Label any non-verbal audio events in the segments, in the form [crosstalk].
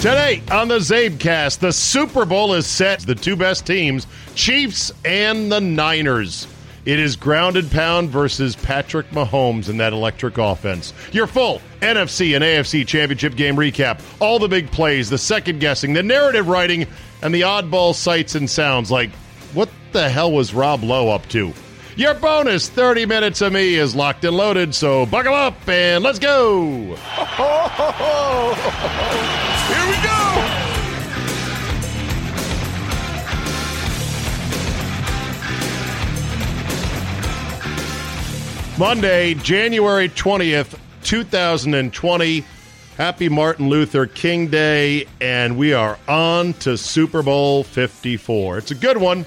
Today on the CzabeCast, the Super Bowl is set. The two best teams, Chiefs and the Niners. It is grounded pound versus Patrick Mahomes in that electric offense. Your full NFC and AFC championship game recap, all the big plays, the second guessing, the narrative writing, and the oddball sights and sounds like what the hell was Rob Lowe up to? Your bonus 30 minutes of me is locked and loaded, so buckle up and let's go. [laughs] Here we go. Monday, January 20th, 2020. Happy Martin Luther King Day, and we are on to Super Bowl 54. It's a good one.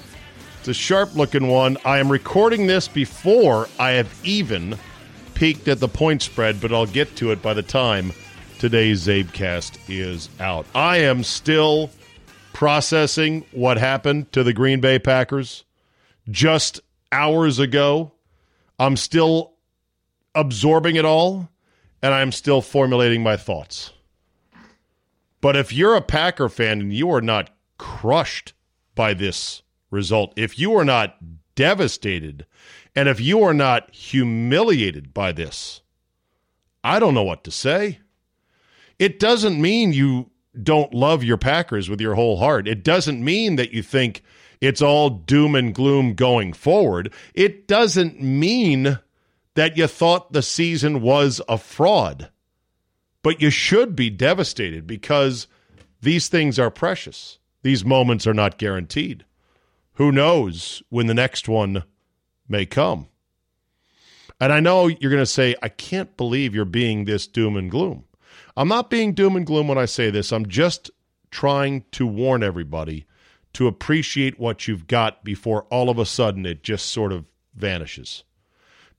It's a sharp looking one. I am recording this before I have even peeked at the point spread, but I'll get to it by the time today's CzabeCast is out. I am still processing what happened to the Green Bay Packers just hours ago. I'm still absorbing it all, and I'm still formulating my thoughts. But if you're a Packer fan and you are not crushed by this result, if you are not devastated, and if you are not humiliated by this, I don't know what to say. It doesn't mean you don't love your Packers with your whole heart. It doesn't mean that you think it's all doom and gloom going forward. It doesn't mean that you thought the season was a fraud. But you should be devastated because these things are precious. These moments are not guaranteed. Who knows when the next one may come? And I know you're going to say, I can't believe you're being this doom and gloom. I'm not being doom and gloom when I say this. I'm just trying to warn everybody to appreciate what you've got before all of a sudden it just sort of vanishes.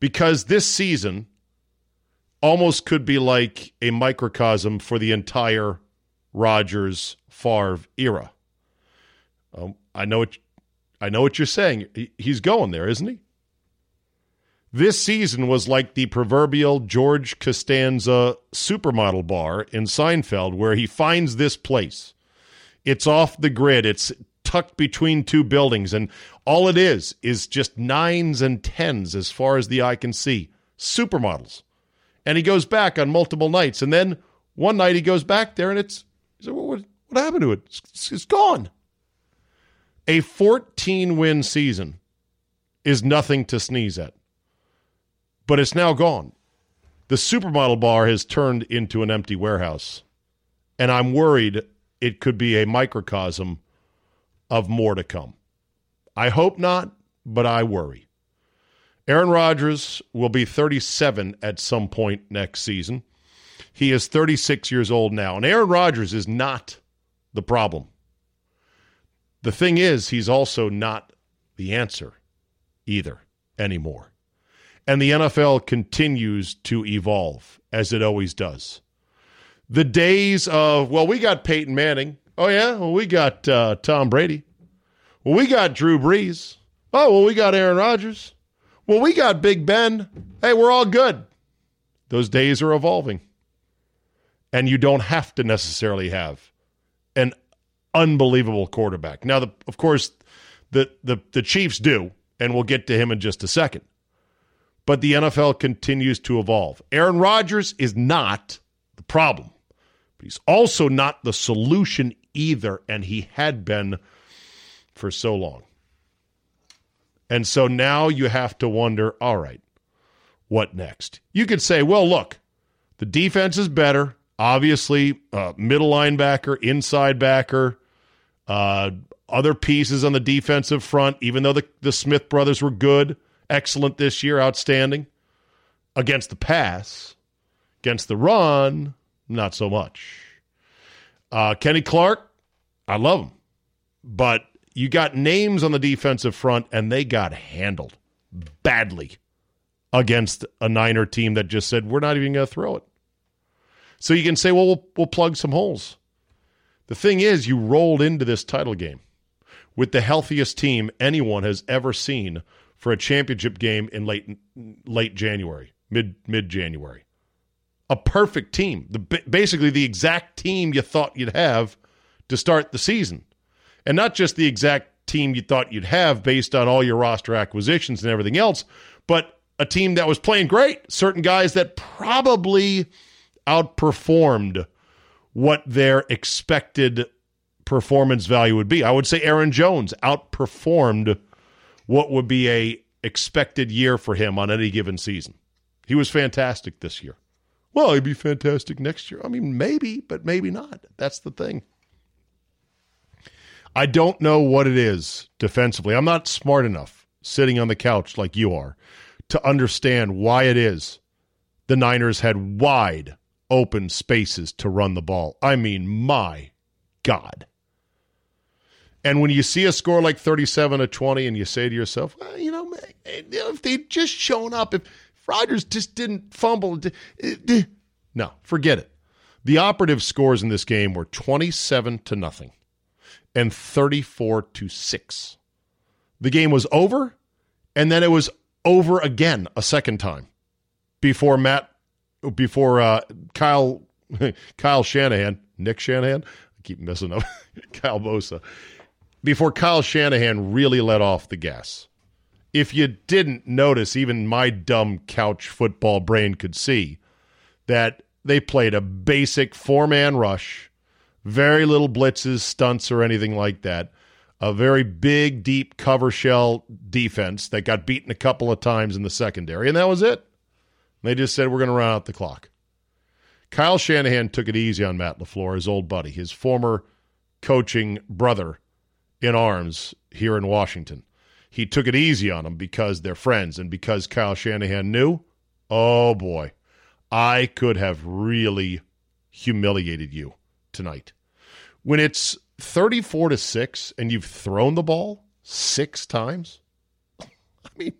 Because this season almost could be like a microcosm for the entire Rodgers Favre era. Um, I know I know what you're saying. He's going there, isn't he? This season was like the proverbial George Costanza supermodel bar in Seinfeld, where he finds this place. It's off the grid, it's tucked between two buildings, and all it is is just nines and tens as far as the eye can see. Supermodels. And he goes back on multiple nights, and then one night he goes back there, and it's, he what, what happened to it? It's, it's gone. A 14 win season is nothing to sneeze at but it's now gone. The supermodel bar has turned into an empty warehouse, and I'm worried it could be a microcosm of more to come. I hope not, but I worry. Aaron Rodgers will be 37 at some point next season. He is 36 years old now, and Aaron Rodgers is not the problem. The thing is, he's also not the answer either anymore. And the NFL continues to evolve as it always does. The days of, well, we got Peyton Manning. Oh, yeah? Well, we got uh, Tom Brady. Well, we got Drew Brees. Oh, well, we got Aaron Rodgers. Well, we got Big Ben. Hey, we're all good. Those days are evolving. And you don't have to necessarily have an unbelievable quarterback. Now, the, of course, the, the, the Chiefs do, and we'll get to him in just a second but the NFL continues to evolve. Aaron Rodgers is not the problem. But he's also not the solution either, and he had been for so long. And so now you have to wonder all right, what next? You could say, well, look, the defense is better. Obviously, uh, middle linebacker, inside backer, uh, other pieces on the defensive front, even though the, the Smith brothers were good, excellent this year, outstanding. Against the pass, against the run, not so much. Uh, Kenny Clark, I love him. But you got names on the defensive front, and they got handled badly against a Niner team that just said, we're not even going to throw it. So you can say, well, well, we'll plug some holes. The thing is, you rolled into this title game with the healthiest team anyone has ever seen for a championship game in late late January, mid mid January. A perfect team, the basically the exact team you thought you'd have to start the season, and not just the exact team you thought you'd have based on all your roster acquisitions and everything else, but a team that was playing great. Certain guys that probably outperformed what their expected performance value would be. I would say Aaron Jones outperformed what would be a expected year for him on any given season. He was fantastic this year. Well, he'd be fantastic next year. I mean, maybe, but maybe not. That's the thing. I don't know what it is defensively. I'm not smart enough sitting on the couch like you are to understand why it is the Niners had wide open spaces to run the ball. I mean, my God. And when you see a score like 37 to 20 and you say to yourself, well, you know, if they'd just shown up, if Rodgers just didn't fumble, no, forget it. The operative scores in this game were 27 to nothing and 34 to 6. The game was over and then it was over again a second time before Matt before uh, Kyle [laughs] Kyle Shanahan, Nick Shanahan, I keep messing up, [laughs] Kyle Bosa, before Kyle Shanahan really let off the gas. If you didn't notice, even my dumb couch football brain could see that they played a basic four man rush, very little blitzes, stunts, or anything like that. A very big, deep cover shell defense that got beaten a couple of times in the secondary, and that was it. They just said, we're going to run out the clock. Kyle Shanahan took it easy on Matt LaFleur, his old buddy, his former coaching brother in arms here in Washington. He took it easy on him because they're friends and because Kyle Shanahan knew, oh boy, I could have really humiliated you tonight. When it's 34 to 6 and you've thrown the ball 6 times, [laughs] I mean,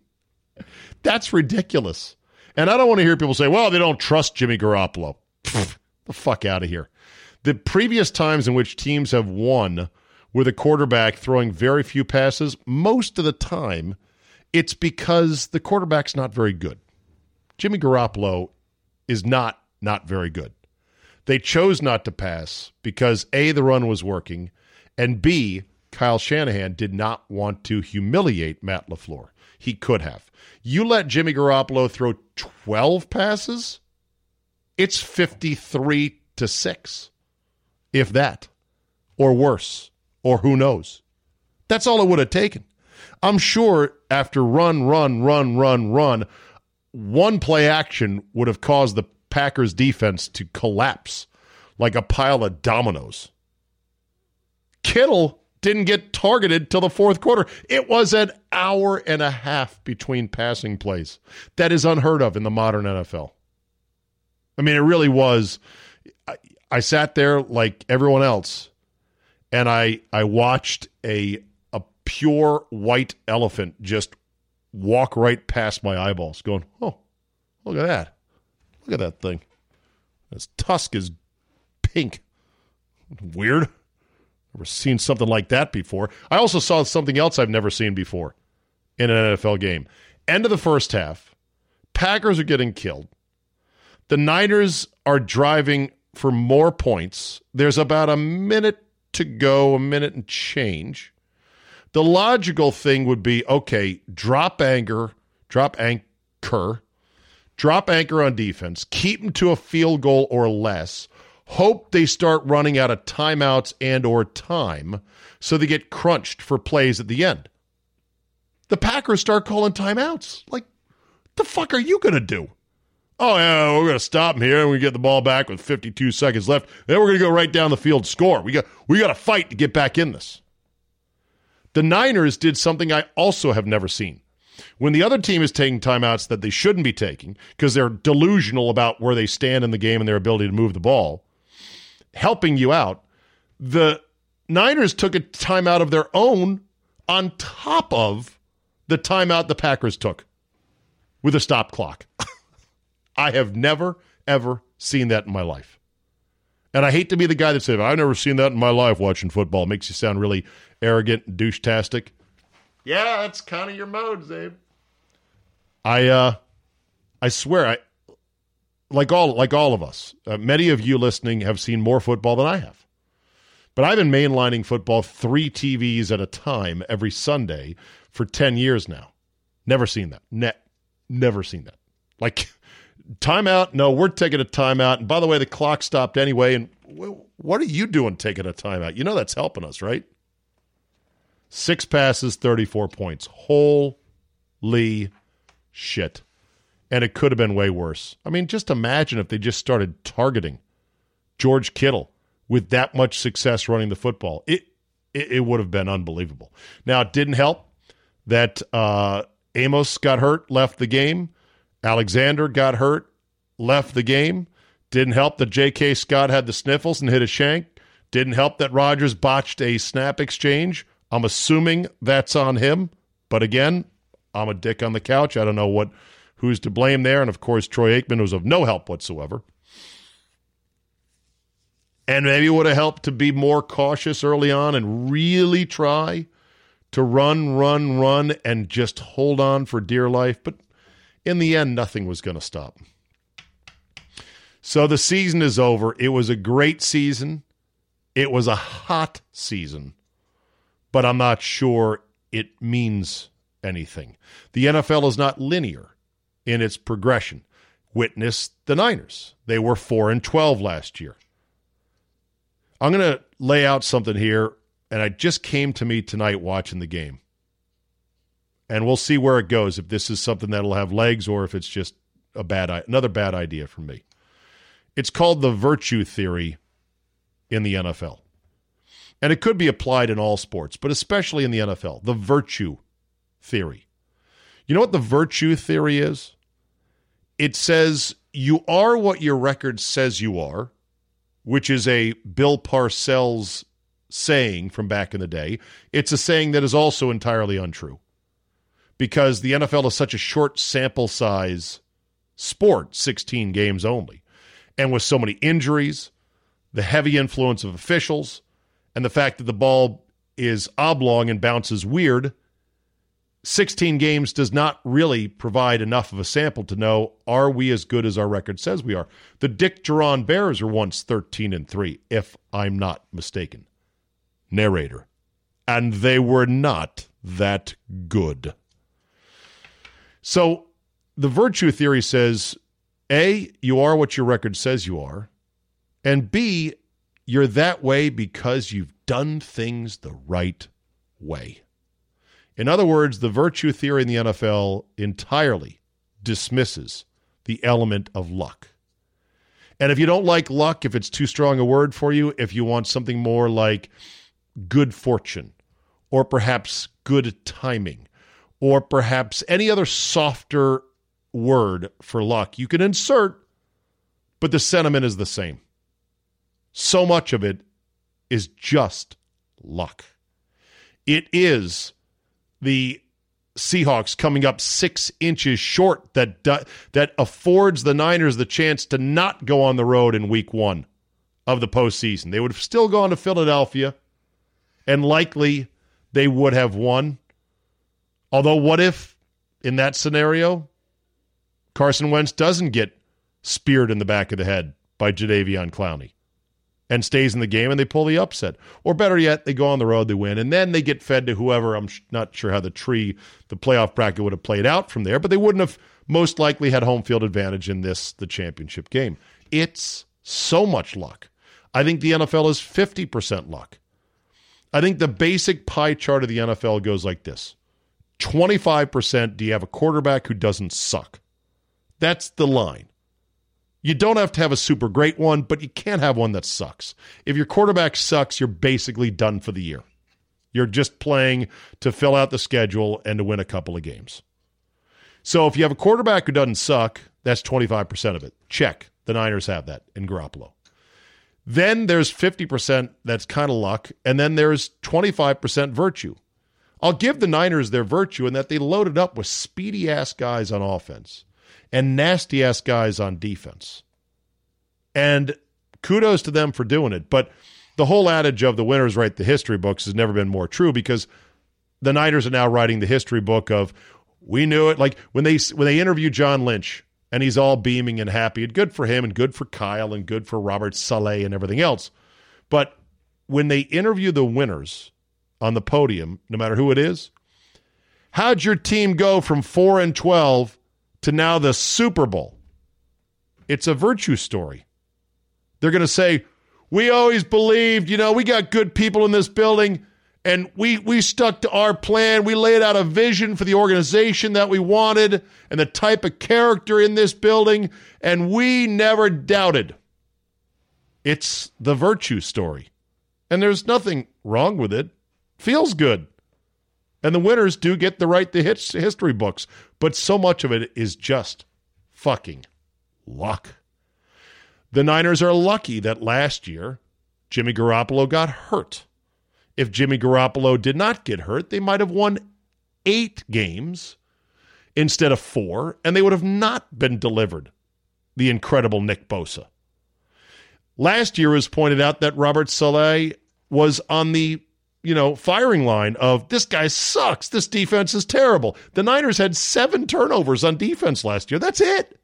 that's ridiculous. And I don't want to hear people say, well, they don't trust Jimmy Garoppolo. Pfft, the fuck out of here. The previous times in which teams have won with a quarterback throwing very few passes, most of the time, it's because the quarterback's not very good. Jimmy Garoppolo is not not very good. They chose not to pass because A, the run was working, and B, Kyle Shanahan did not want to humiliate Matt LaFleur. He could have. You let Jimmy Garoppolo throw 12 passes, it's 53 to 6. If that, or worse, or who knows. That's all it would have taken. I'm sure after run, run, run, run, run, one play action would have caused the Packers defense to collapse like a pile of dominoes. Kittle didn't get targeted till the fourth quarter. It was an hour and a half between passing plays. That is unheard of in the modern NFL. I mean, it really was. I, I sat there like everyone else, and I I watched a a pure white elephant just walk right past my eyeballs, going, "Oh, look at that! Look at that thing! Its tusk is pink. Weird." Never seen something like that before. I also saw something else I've never seen before in an NFL game. End of the first half, Packers are getting killed. The Niners are driving for more points. There's about a minute to go, a minute and change. The logical thing would be okay, drop anger, drop anchor, drop anchor on defense, keep them to a field goal or less, hope they start running out of timeouts and or time so they get crunched for plays at the end. The Packers start calling timeouts. Like, the fuck are you going to do? Oh, yeah, we're going to stop them here and we get the ball back with 52 seconds left. Then we're going to go right down the field score. We got we got to fight to get back in this. The Niners did something I also have never seen. When the other team is taking timeouts that they shouldn't be taking because they're delusional about where they stand in the game and their ability to move the ball, helping you out, the Niners took a timeout of their own on top of the timeout the Packers took with a stop clock. I have never, ever seen that in my life. And I hate to be the guy that says, I've never seen that in my life watching football. It makes you sound really arrogant and douche-tastic. Yeah, that's kind of your mode, Czabe. I uh I swear I like all like all of us. Uh, many of you listening have seen more football than I have. But I've been mainlining football 3 TVs at a time every Sunday for 10 years now. Never seen that. Ne- never seen that. Like timeout? No, we're taking a timeout. And by the way, the clock stopped anyway. And what are you doing taking a timeout? You know that's helping us, right? Six passes, 34 points. Holy shit. And it could have been way worse. I mean, just imagine if they just started targeting George Kittle with that much success running the football. It it, it would have been unbelievable. Now, it didn't help that uh, Amos got hurt, left the game. Alexander got hurt, left the game. Didn't help that J.K. Scott had the sniffles and hit a shank. Didn't help that Rodgers botched a snap exchange. I'm assuming that's on him. But again, I'm a dick on the couch. I don't know what who's to blame there. And of course, Troy Aikman was of no help whatsoever. And maybe it would have helped to be more cautious early on and really try to run, run, run, and just hold on for dear life. But in the end, nothing was going to stop. So the season is over. It was a great season. It was a hot season but I'm not sure it means anything. The NFL is not linear in its progression. Witness the Niners. They were 4 and 12 last year. I'm going to lay out something here and it just came to me tonight watching the game. And we'll see where it goes if this is something that'll have legs or if it's just a bad another bad idea from me. It's called the virtue theory in the NFL and it could be applied in all sports, but especially in the NFL, the virtue theory. You know what the virtue theory is? It says you are what your record says you are, which is a Bill Parcells saying from back in the day. It's a saying that is also entirely untrue because the NFL is such a short sample size sport, 16 games only. And with so many injuries, the heavy influence of officials, and the fact that the ball is oblong and bounces weird, 16 games does not really provide enough of a sample to know are we as good as our record says we are. The Dick Jauron Bears were once 13 and 3, if I'm not mistaken. Narrator. And they were not that good. So the virtue theory says A, you are what your record says you are, and B, you're that way because you've done things the right way. In other words, the virtue theory in the NFL entirely dismisses the element of luck. And if you don't like luck, if it's too strong a word for you, if you want something more like good fortune, or perhaps good timing, or perhaps any other softer word for luck, you can insert, but the sentiment is the same. So much of it is just luck. It is the Seahawks coming up six inches short that that affords the Niners the chance to not go on the road in Week One of the postseason. They would have still gone to Philadelphia, and likely they would have won. Although, what if in that scenario, Carson Wentz doesn't get speared in the back of the head by Jadeveon Clowney? and stays in the game and they pull the upset. Or better yet, they go on the road, they win, and then they get fed to whoever. I'm not sure how the tree, the playoff bracket would have played out from there, but they wouldn't have most likely had home field advantage in this, the championship game. It's so much luck. I think the NFL is 50% luck. I think the basic pie chart of the NFL goes like this 25% do you have a quarterback who doesn't suck? That's the line. You don't have to have a super great one, but you can't have one that sucks. If your quarterback sucks, you're basically done for the year. You're just playing to fill out the schedule and to win a couple of games. So if you have a quarterback who doesn't suck, that's 25% of it. Check. The Niners have that in Garoppolo. Then there's 50% that's kind of luck, and then there's 25% virtue. I'll give the Niners their virtue in that they loaded up with speedy ass guys on offense and nasty ass guys on defense. And kudos to them for doing it. But the whole adage of the winners write the history books has never been more true because the Niners are now writing the history book of we knew it. Like when they when they interview John Lynch and he's all beaming and happy. And good for him and good for Kyle and good for Robert Saleh and everything else. But when they interview the winners on the podium, no matter who it is, how'd your team go from 4 and 12 to now the Super Bowl? It's a virtue story. They're going to say, We always believed, you know, we got good people in this building and we we stuck to our plan. We laid out a vision for the organization that we wanted and the type of character in this building, and we never doubted. It's the virtue story. And there's nothing wrong with it. Feels good. And the winners do get the right to history books, but so much of it is just fucking luck. The Niners are lucky that last year Jimmy Garoppolo got hurt if Jimmy Garoppolo did not get hurt, they might have won eight games instead of four, and they would have not been delivered the incredible Nick Bosa. Last year was pointed out that Robert Saleh was on the you know firing line of this guy sucks. This defense is terrible. The Niners had seven turnovers on defense last year. That's it.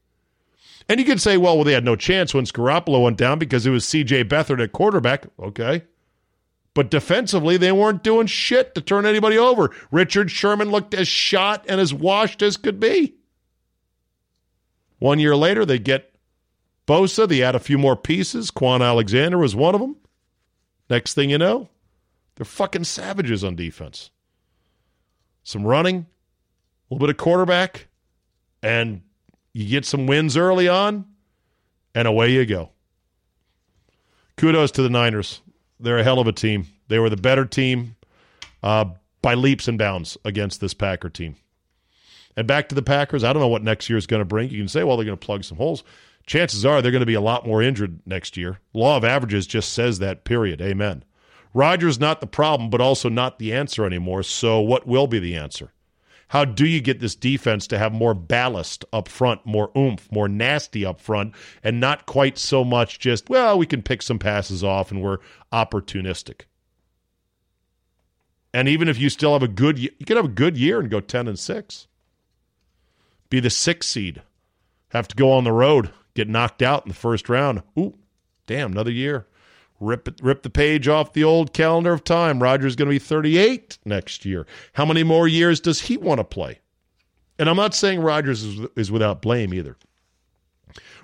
And you could say, well, well, they had no chance once Garoppolo went down because it was C.J. Beathard at quarterback. Okay. But defensively, they weren't doing shit to turn anybody over. Richard Sherman looked as shot and as washed as could be. One year later, they get Bosa. They add a few more pieces. Kwon Alexander was one of them. Next thing you know, they're fucking savages on defense. Some running, a little bit of quarterback, and you get some wins early on, and away you go. Kudos to the Niners. They're a hell of a team. They were the better team uh, by leaps and bounds against this Packer team. And back to the Packers, I don't know what next year is going to bring. You can say, well, they're going to plug some holes. Chances are they're going to be a lot more injured next year. Law of averages just says that, period. Amen. Rodgers not the problem, but also not the answer anymore. So, what will be the answer? How do you get this defense to have more ballast up front, more oomph, more nasty up front, and not quite so much just, well, we can pick some passes off and we're opportunistic. And even if you still have a good you could have a good year and go 10 and 6. Be the 6th seed. Have to go on the road, get knocked out in the first round. Ooh, damn, another year rip rip the page off the old calendar of time. Rodgers going to be 38 next year. How many more years does he want to play? And I'm not saying Rodgers is, is without blame either.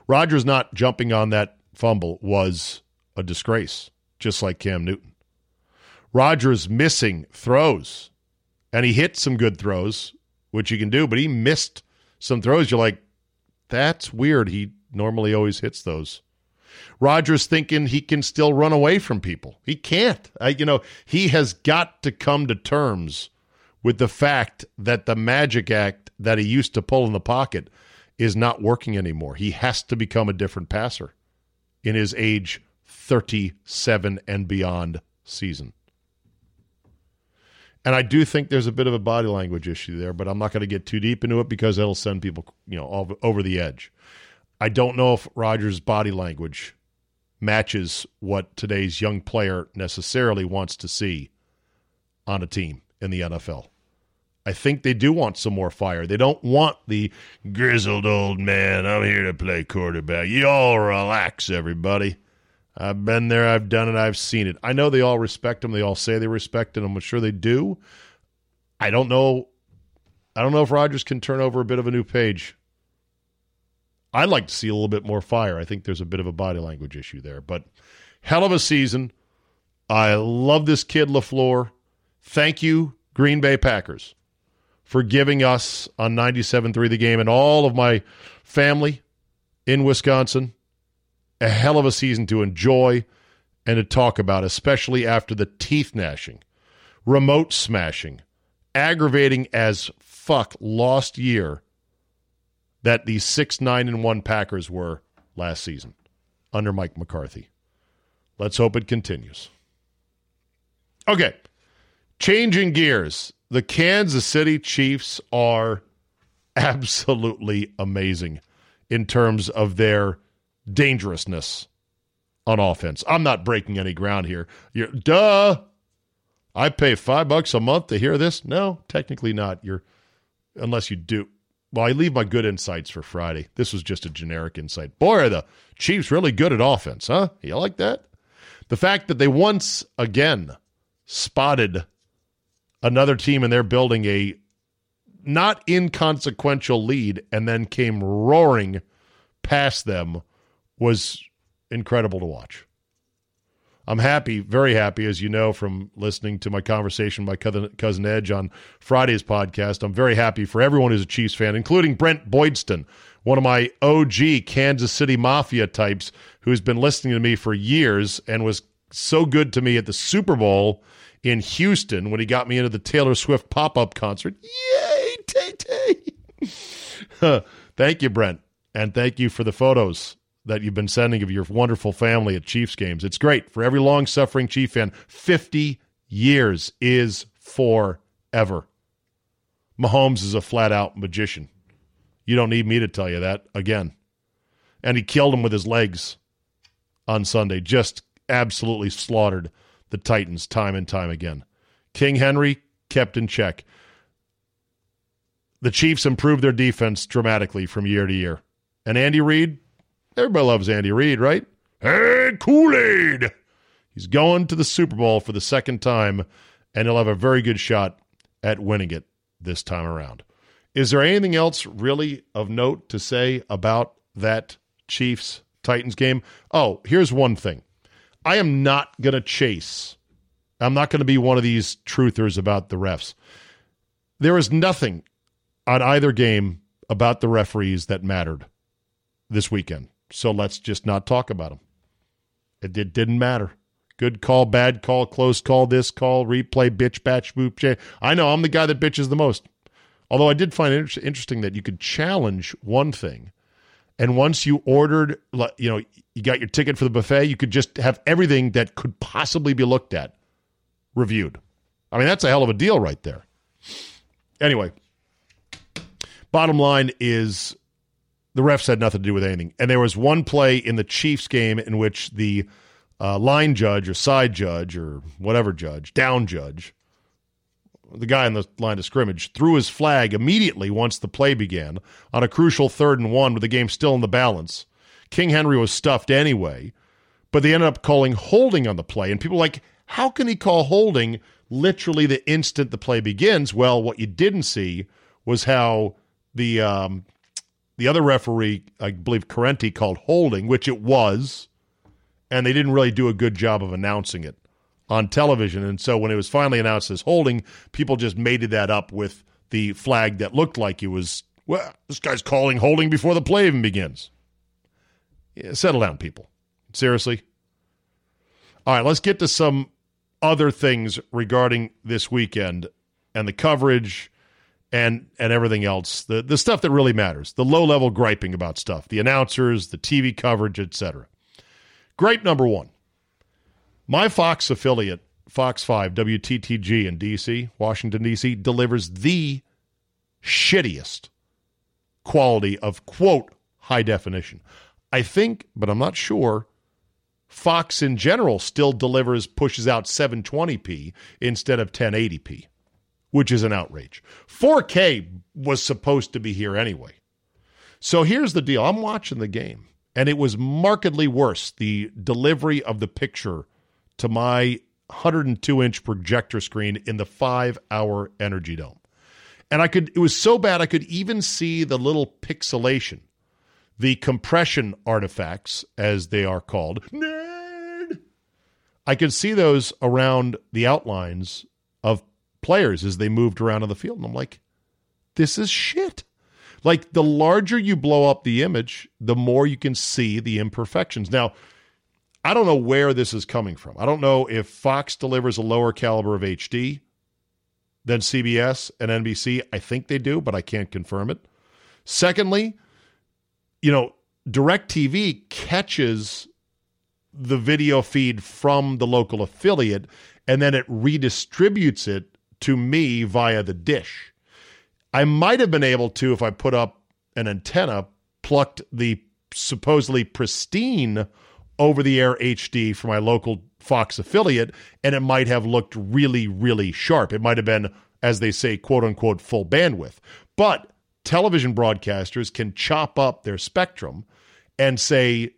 Rodgers not jumping on that fumble was a disgrace, just like Cam Newton. Rodgers missing throws, and he hit some good throws, which he can do, but he missed some throws. You're like, that's weird. He normally always hits those. Rodgers thinking he can still run away from people. He can't. I, you know, he has got to come to terms with the fact that the magic act that he used to pull in the pocket is not working anymore. He has to become a different passer in his age 37 and beyond season. And I do think there's a bit of a body language issue there, but I'm not going to get too deep into it because it'll send people, you know, over the edge. I don't know if Rodgers' body language matches what today's young player necessarily wants to see on a team in the NFL. I think they do want some more fire. They don't want the grizzled old man. I'm here to play quarterback. You all relax, everybody. I've been there. I've done it. I've seen it. I know they all respect him. They all say they respect him. I'm sure they do. I don't know. I don't know if Rodgers can turn over a bit of a new page I'd like to see a little bit more fire. I think there's a bit of a body language issue there, but hell of a season. I love this kid LaFleur. Thank you, Green Bay Packers, for giving us on 97.3 the game and all of my family in Wisconsin a hell of a season to enjoy and to talk about, especially after the teeth gnashing, remote smashing, aggravating as fuck lost year that these six nine and one Packers were last season under Mike McCarthy. Let's hope it continues. Okay, changing gears. The Kansas City Chiefs are absolutely amazing in terms of their dangerousness on offense. I'm not breaking any ground here. You're, duh. I pay five bucks a month to hear this. No, technically not. You're unless you do. Well, I leave my good insights for Friday. This was just a generic insight. Boy, are the Chiefs really good at offense, huh? You like that? The fact that they once again spotted another team and they're building a not inconsequential lead and then came roaring past them was incredible to watch. I'm happy, very happy, as you know from listening to my conversation with my cousin Edge on Friday's podcast. I'm very happy for everyone who's a Chiefs fan, including Brent Boydston, one of my OG Kansas City Mafia types who's been listening to me for years and was so good to me at the Super Bowl in Houston when he got me into the Taylor Swift pop up concert. Yay, Tay Tay! [laughs] thank you, Brent. And thank you for the photos that you've been sending of your wonderful family at Chiefs games. It's great for every long suffering Chief fan. 50 years is forever. Mahomes is a flat out magician. You don't need me to tell you that again. And he killed him with his legs on Sunday. Just absolutely slaughtered the Titans time and time again. King Henry kept in check. The Chiefs improved their defense dramatically from year to year. And Andy Reid, Everybody loves Andy Reid, right? Hey, Kool Aid! He's going to the Super Bowl for the second time, and he'll have a very good shot at winning it this time around. Is there anything else really of note to say about that Chiefs Titans game? Oh, here's one thing I am not going to chase, I'm not going to be one of these truthers about the refs. There is nothing on either game about the referees that mattered this weekend. So let's just not talk about them. It, it didn't matter. Good call, bad call, close call, this call, replay, bitch, batch, boop. I know I'm the guy that bitches the most. Although I did find it interesting that you could challenge one thing, and once you ordered, you know, you got your ticket for the buffet, you could just have everything that could possibly be looked at reviewed. I mean, that's a hell of a deal right there. Anyway, bottom line is the refs had nothing to do with anything. And there was one play in the Chiefs game in which the uh, line judge or side judge or whatever judge, down judge, the guy in the line of scrimmage, threw his flag immediately once the play began on a crucial third and one with the game still in the balance. King Henry was stuffed anyway, but they ended up calling holding on the play. And people like, how can he call holding literally the instant the play begins? Well, what you didn't see was how the um, the other referee, I believe Corrente, called holding, which it was, and they didn't really do a good job of announcing it on television. And so when it was finally announced as holding, people just mated that up with the flag that looked like it was, well, this guy's calling holding before the play even begins. Yeah, settle down, people. Seriously. All right, let's get to some other things regarding this weekend and the coverage and and everything else the the stuff that really matters the low level griping about stuff the announcers the TV coverage etc gripe number 1 my Fox affiliate Fox 5 WTTG in DC Washington DC delivers the shittiest quality of quote high definition. I think but I'm not sure Fox in general still delivers pushes out 720p instead of 1080p which is an outrage. 4K was supposed to be here anyway. So here's the deal I'm watching the game, and it was markedly worse the delivery of the picture to my 102 inch projector screen in the five hour Energy Dome. And I could, it was so bad, I could even see the little pixelation the compression artifacts, as they are called. Nerd! I could see those around the outlines players as they moved around on the field. And I'm like, this is shit. Like the larger you blow up the image, the more you can see the imperfections. Now, I don't know where this is coming from. I don't know if Fox delivers a lower caliber of HD than CBS and NBC. I think they do, but I can't confirm it. Secondly, you know, DirecTV catches the video feed from the local affiliate and then it redistributes it to me via the dish. I might have been able to, if I put up an antenna, plucked the supposedly pristine over the air HD for my local Fox affiliate, and it might have looked really, really sharp. It might have been, as they say, quote unquote, full bandwidth. But television broadcasters can chop up their spectrum and say,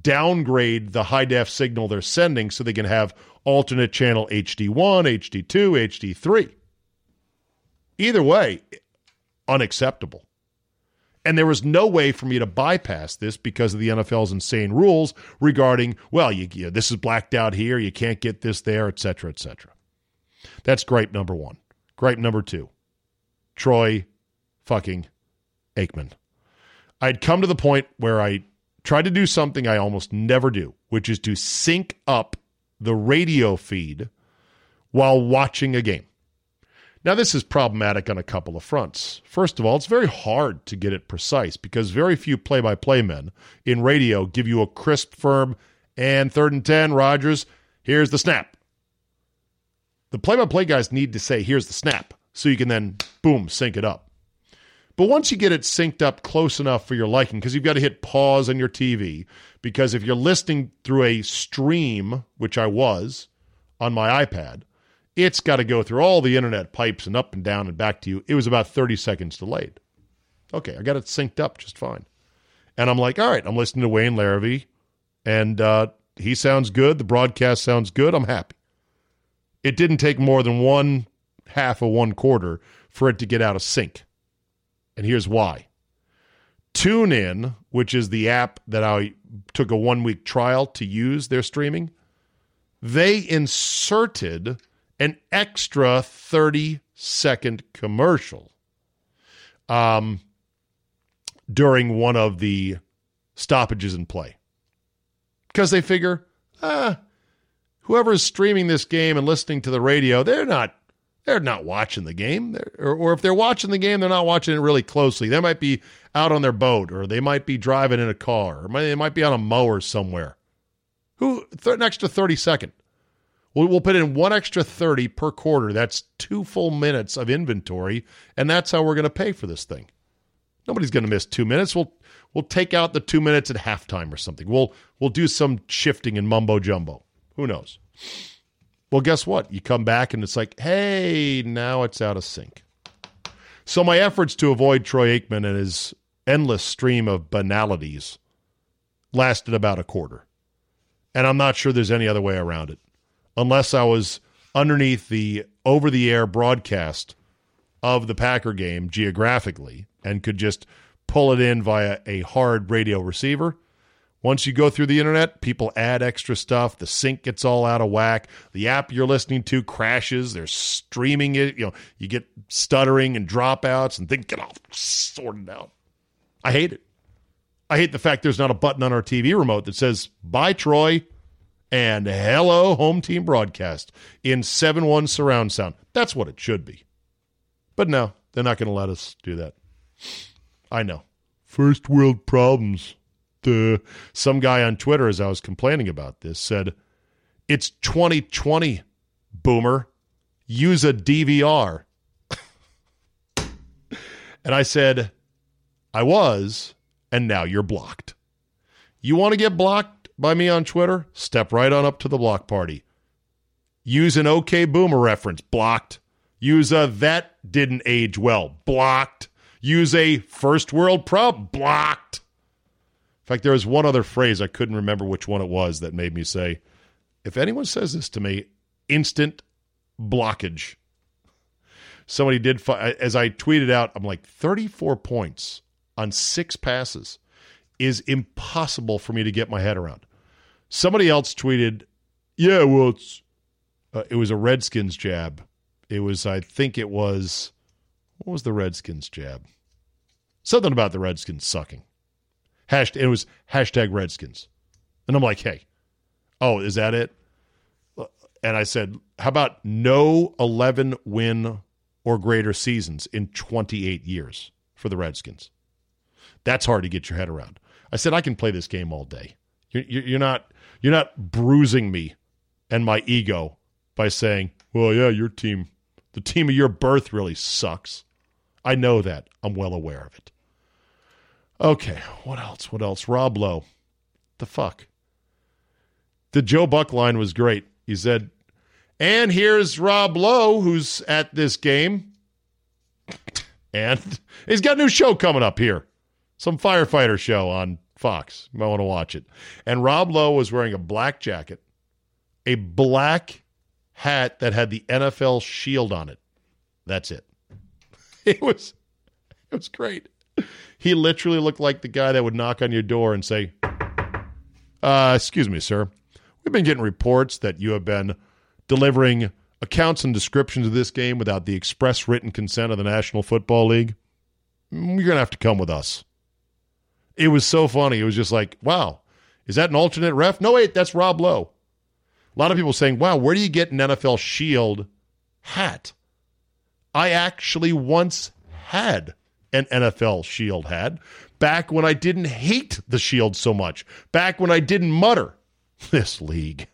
downgrade the high def signal they're sending so they can have alternate channel HD1, HD2, HD3. Either way, unacceptable. And there was no way for me to bypass this because of the NFL's insane rules regarding, well, you, you, this is blacked out here, you can't get this there, et cetera, et cetera. That's gripe number one. Gripe number two Troy fucking Aikman. I'd come to the point where I tried to do something I almost never do, which is to sync up the radio feed while watching a game. Now, this is problematic on a couple of fronts. First of all, it's very hard to get it precise because very few play by play men in radio give you a crisp, firm, and third and 10, Rodgers, here's the snap. The play by play guys need to say, here's the snap, so you can then, boom, sync it up. But once you get it synced up close enough for your liking, because you've got to hit pause on your TV, because if you're listening through a stream, which I was on my iPad, it's got to go through all the internet pipes and up and down and back to you. It was about 30 seconds delayed. Okay, I got it synced up just fine. And I'm like, all right, I'm listening to Wayne Larrivee, and uh, he sounds good. The broadcast sounds good. I'm happy. It didn't take more than one half of one quarter for it to get out of sync. And here's why. TuneIn, which is the app that I took a one week trial to use their streaming, they inserted an extra 30 second commercial um, during one of the stoppages in play. Because they figure, ah, whoever is streaming this game and listening to the radio, they're not they're not watching the game. Or, or, if they're watching the game, they're not watching it really closely. They might be out on their boat, or they might be driving in a car, or they might be on a mower somewhere. Who th- next to 30 second? We'll, we'll put in one extra 30 per quarter. That's two full minutes of inventory, and that's how we're going to pay for this thing. Nobody's going to miss two minutes. We'll we'll take out the two minutes at halftime or something. We'll we'll do some shifting and mumbo jumbo. Who knows? Well, guess what? You come back and it's like, hey, now it's out of sync. So my efforts to avoid Troy Aikman and his endless stream of banalities lasted about a quarter. And I'm not sure there's any other way around it unless I was underneath the over the air broadcast of the Packer game geographically and could just pull it in via a hard radio receiver. Once you go through the internet, people add extra stuff. The sync gets all out of whack. The app you're listening to crashes. They're streaming it. You know, you get stuttering and dropouts and things get all sorted out. I hate it. I hate the fact there's not a button on our TV remote that says, Bye, Troy and hello home team broadcast in 7-1 surround sound. That's what it should be. But no, they're not going to let us do that. I know. First world problems. Duh. Some guy on Twitter, as I was complaining about this, said, It's 2020, boomer. Use a DVR. [laughs] and I said, I was, and now you're blocked. You want to get blocked? by me on Twitter, step right on up to the block party. Use an OK Boomer reference, blocked. Use a that didn't age well, blocked. Use a first world problem, blocked. In fact, there was one other phrase, I couldn't remember which one it was, that made me say, if anyone says this to me, instant blockage. Somebody did, as I tweeted out, I'm like, 34 points on six passes is impossible for me to get my head around. Somebody else tweeted, "Yeah, well, it's uh, it was a Redskins jab. It was, I think, it was what was the Redskins jab? Something about the Redskins sucking. Hashtag, it was hashtag Redskins, and I'm like, hey, oh, is that it? Uh, and I said, how about no 11 win or greater seasons in 28 years for the Redskins? That's hard to get your head around. I said, I can play this game all day. You're, you're not you're not bruising me and my ego by saying, well, yeah, your team, the team of your birth really sucks. I know that. I'm well aware of it. Okay, what else? What else? Rob Lowe. The fuck? The Joe Buck line was great. He said, and here's Rob Lowe, who's at this game. And [laughs] he's got a new show coming up here. Some firefighter show on Fox. You might want to watch it. And Rob Lowe was wearing a black jacket, a black hat that had the NFL shield on it. That's it. [laughs] It was it was great. He literally looked like the guy that would knock on your door and say, uh, excuse me, sir. We've been getting reports that you have been delivering accounts and descriptions of this game without the express written consent of the National Football League. You're going to have to come with us. It was so funny. It was just like, wow, is that an alternate ref? No, wait, that's Rob Lowe. A lot of people saying, wow, where do you get an NFL Shield hat? I actually once had an NFL Shield had, back when I didn't hate the Shield so much, back when I didn't mutter [laughs] this league.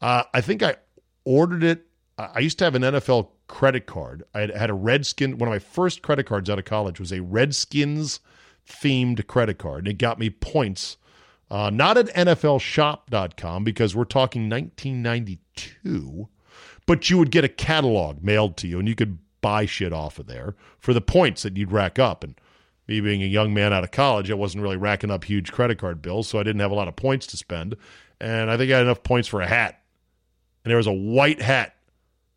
Uh, I think I ordered it. I used to have an NFL credit card. I had, a Redskin. One of my first credit cards out of college was a Redskins themed credit card. And it got me points, uh, not at NFLshop.com because we're talking 1992, but you would get a catalog mailed to you and you could buy shit off of there for the points that you'd rack up. And me being a young man out of college, I wasn't really racking up huge credit card bills, so I didn't have a lot of points to spend. And I think I had enough points for a hat. And there was a white hat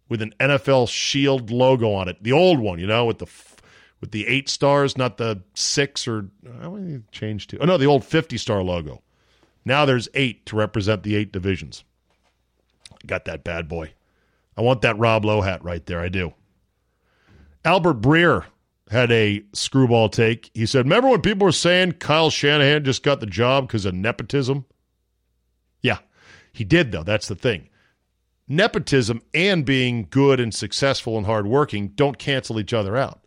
with an NFL Shield logo on it, the old one, you know, with the with the eight stars, not the six or how many changed to? Oh no, the old fifty star logo. Now there's eight to represent the eight divisions. I got that bad boy. I want that Rob Lowe hat right there. I do. Albert Breer had a screwball take. He said, Remember when people were saying Kyle Shanahan just got the job because of nepotism? Yeah, he did, though. That's the thing. Nepotism and being good and successful and hardworking don't cancel each other out.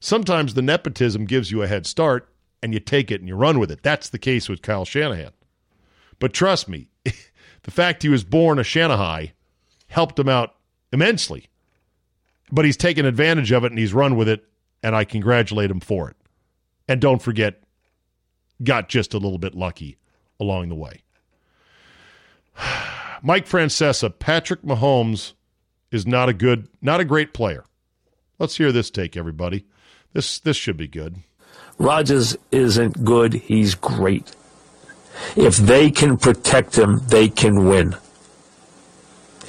Sometimes the nepotism gives you a head start and you take it and you run with it. That's the case with Kyle Shanahan. But trust me, [laughs] the fact he was born a Shanahan helped him out immensely. But he's taken advantage of it and he's run with it, and I congratulate him for it. And don't forget, got just a little bit lucky along the way. [sighs] Mike Francesa, Patrick Mahomes is not a good, not a great player. Let's hear this take, everybody. This this should be good. Rodgers isn't good. He's great. If they can protect him, they can win.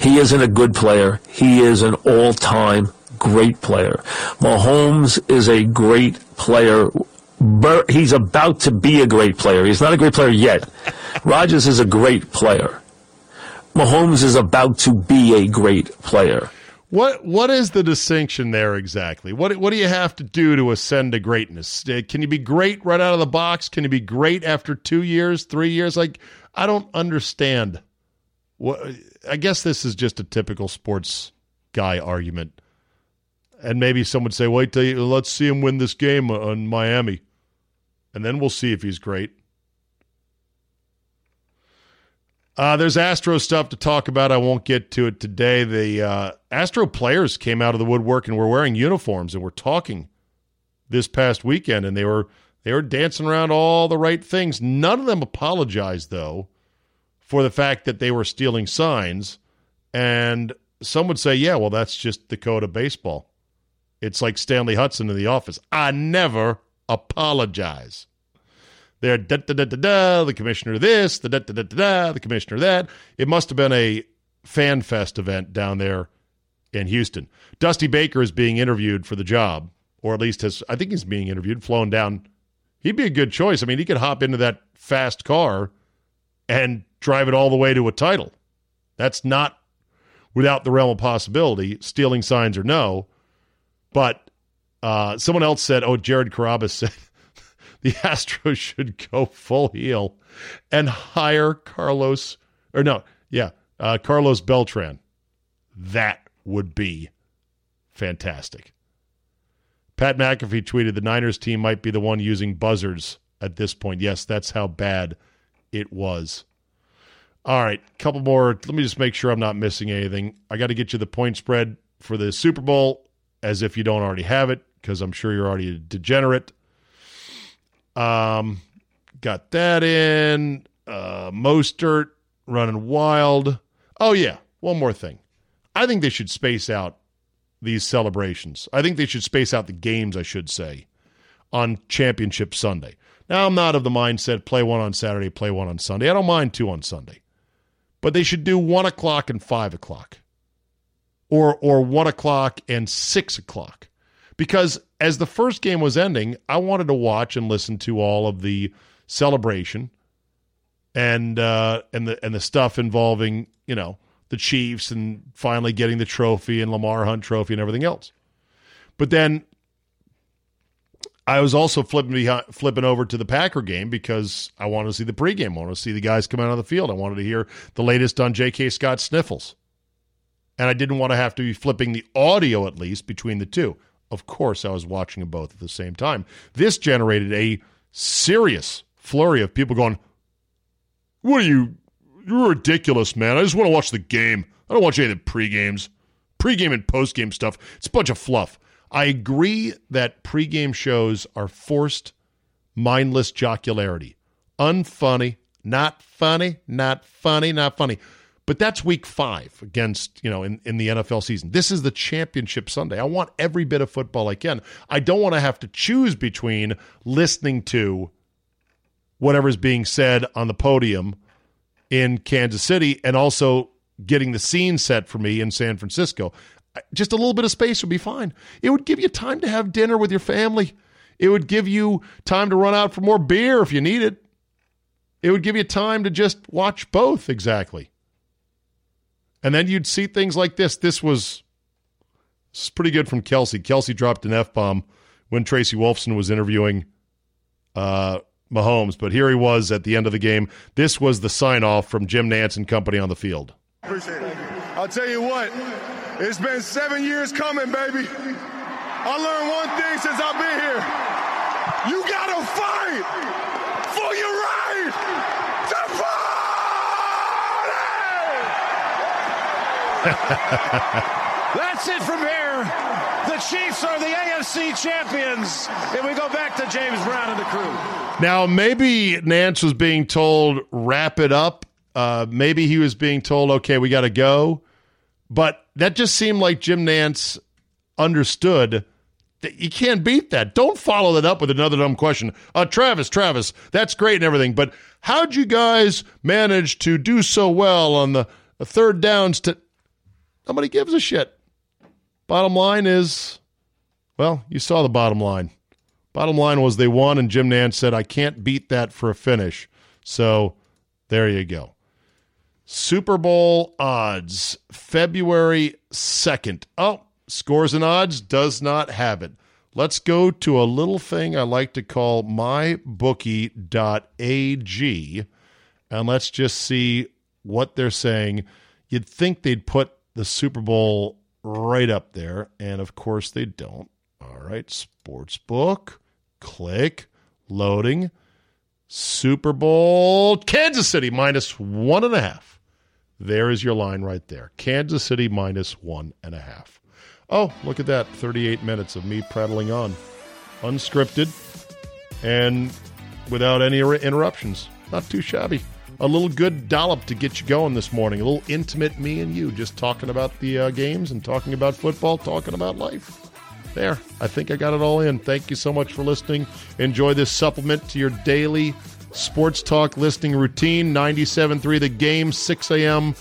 He isn't a good player. He is an all-time great player. Mahomes is a great player. He's about to be a great player. He's not a great player yet. [laughs] Rodgers is a great player. Mahomes is about to be a great player. What what is the distinction there exactly? What what do you have to do to ascend to greatness? Uh, can you be great right out of the box? Can you be great after 2 years, 3 years? Like I don't understand. I guess this is just a typical sports guy argument. And maybe someone would say, "Wait till you, let's see him win this game on Miami." And then we'll see if he's great. Uh, there's Astro stuff to talk about. I won't get to it today. The uh, Astro players came out of the woodwork and were wearing uniforms and were talking this past weekend, and they were they were dancing around all the right things. None of them apologized though for the fact that they were stealing signs. And some would say, yeah, well, that's just the code of baseball. It's like Stanley Hudson in the office. I never apologize. They're da da da da da, the commissioner this, the da da da da da, the commissioner that. It must have been a fan fest event down there in Houston. Dusty Baker is being interviewed for the job, or at least has I think he's being interviewed, flown down He'd be a good choice. I mean, he could hop into that fast car and drive it all the way to a title. That's not without the realm of possibility, stealing signs or no. But uh, someone else said, oh, Jared Carrabis [laughs] said the Astros should go full heel and hire Carlos, or no, yeah, uh, Carlos Beltran. That would be fantastic. Pat McAfee tweeted the Niners team might be the one using buzzers at this point. Yes, that's how bad it was. All right, couple more. Let me just make sure I'm not missing anything. I got to get you the point spread for the Super Bowl as if you don't already have it because I'm sure you're already a degenerate. Um, got that in. Uh, Mostert running wild. Oh yeah, one more thing. I think they should space out these celebrations. I think they should space out the games, I should say, on Championship Sunday. Now, I'm not of the mindset play one on Saturday, play one on Sunday. I don't mind two on Sunday. But they should do one o'clock and five o'clock. Or or one o'clock and six o'clock. Because as the first game was ending, I wanted to watch and listen to all of the celebration and uh, and the and the stuff involving, you know, the Chiefs and finally getting the trophy and Lamar Hunt trophy and everything else. But then I was also flipping behind, flipping over to the Packer game because I wanted to see the pregame. I wanted to see the guys come out on the field. I wanted to hear the latest on J.K. Scott sniffles. And I didn't want to have to be flipping the audio at least between the two. Of course, I was watching them both at the same time. This generated a serious flurry of people going, What are you you're ridiculous, man. I just want to watch the game. I don't watch any of the pre-games. Pre-game and post-game stuff. It's a bunch of fluff. I agree that pre-game shows are forced, mindless jocularity. Unfunny, not funny, not funny, not funny. But that's week five against, you know, in, in the NFL season. This is the championship Sunday. I want every bit of football I can. I don't want to have to choose between listening to whatever's being said on the podium in Kansas City and also getting the scene set for me in San Francisco. Just a little bit of space would be fine. It would give you time to have dinner with your family. It would give you time to run out for more beer if you need it. It would give you time to just watch both exactly. And then you'd see things like this. This was, this is pretty good from Kelce. Kelce dropped an F bomb when Tracy Wolfson was interviewing uh, Mahomes, but here he was at the end of the game. This was the sign off from Jim Nantz and company on the field. Appreciate it. I'll tell you what, it's been seven years coming, baby. I learned one thing since I've been here. You gotta fight for your right to party! That's it from here. The Chiefs are the AFC champions. And we go back to James Brown and the crew. Now, maybe Nantz was being told, wrap it up. Uh, maybe he was being told, okay, we got to go. But that just seemed like Jim Nantz understood that you can't beat that. Don't follow that up with another dumb question. Uh, Travis, Travis, that's great and everything, but how'd you guys manage to do so well on the third downs to. Nobody gives a shit. Bottom line is, well, you saw the bottom line. Bottom line was they won, and Jim Nantz said, I can't beat that for a finish. So there you go. Super Bowl odds, February 2nd. Oh, scores and odds does not have it. Let's go to a little thing I like to call mybookie.ag and let's just see what they're saying. You'd think they'd put the Super Bowl right up there. And of course, they don't. All right, Sportsbook, click, loading. Super Bowl, Kansas City minus one and a half. There is your line right there. Kansas City minus one and a half. Oh, look at that. 38 minutes of me prattling on. Unscripted and without any interruptions. Not too shabby a little good dollop to get you going this morning. A little intimate me and you, just talking about the uh, games and talking about football, talking about life. There, I think I got it all in. Thank you so much for listening. Enjoy this supplement to your daily sports talk listening routine. 97.3 The Game, 6 a.m.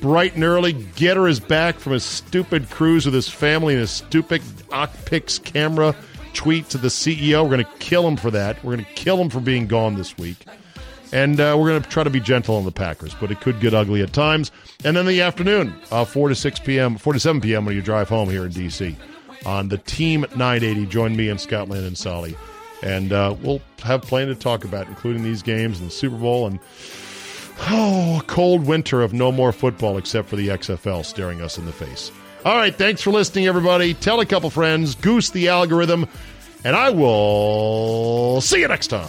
Bright and early. Getter is back from his stupid cruise with his family and his stupid Ocpix camera tweet to the CEO. We're going to kill him for that. We're going to kill him for being gone this week. And uh, we're going to try to be gentle on the Packers, but it could get ugly at times. And then the afternoon, uh, 4 to 6 p.m., 4 to 7 p.m. when you drive home here in D.C. on the Team 980. Join me and Scott Lynn and Solly. And uh, we'll have plenty to talk about, including these games and the Super Bowl and oh, a cold winter of no more football except for the XFL staring us in the face. All right, thanks for listening, everybody. Tell a couple friends, goose the algorithm, and I will see you next time.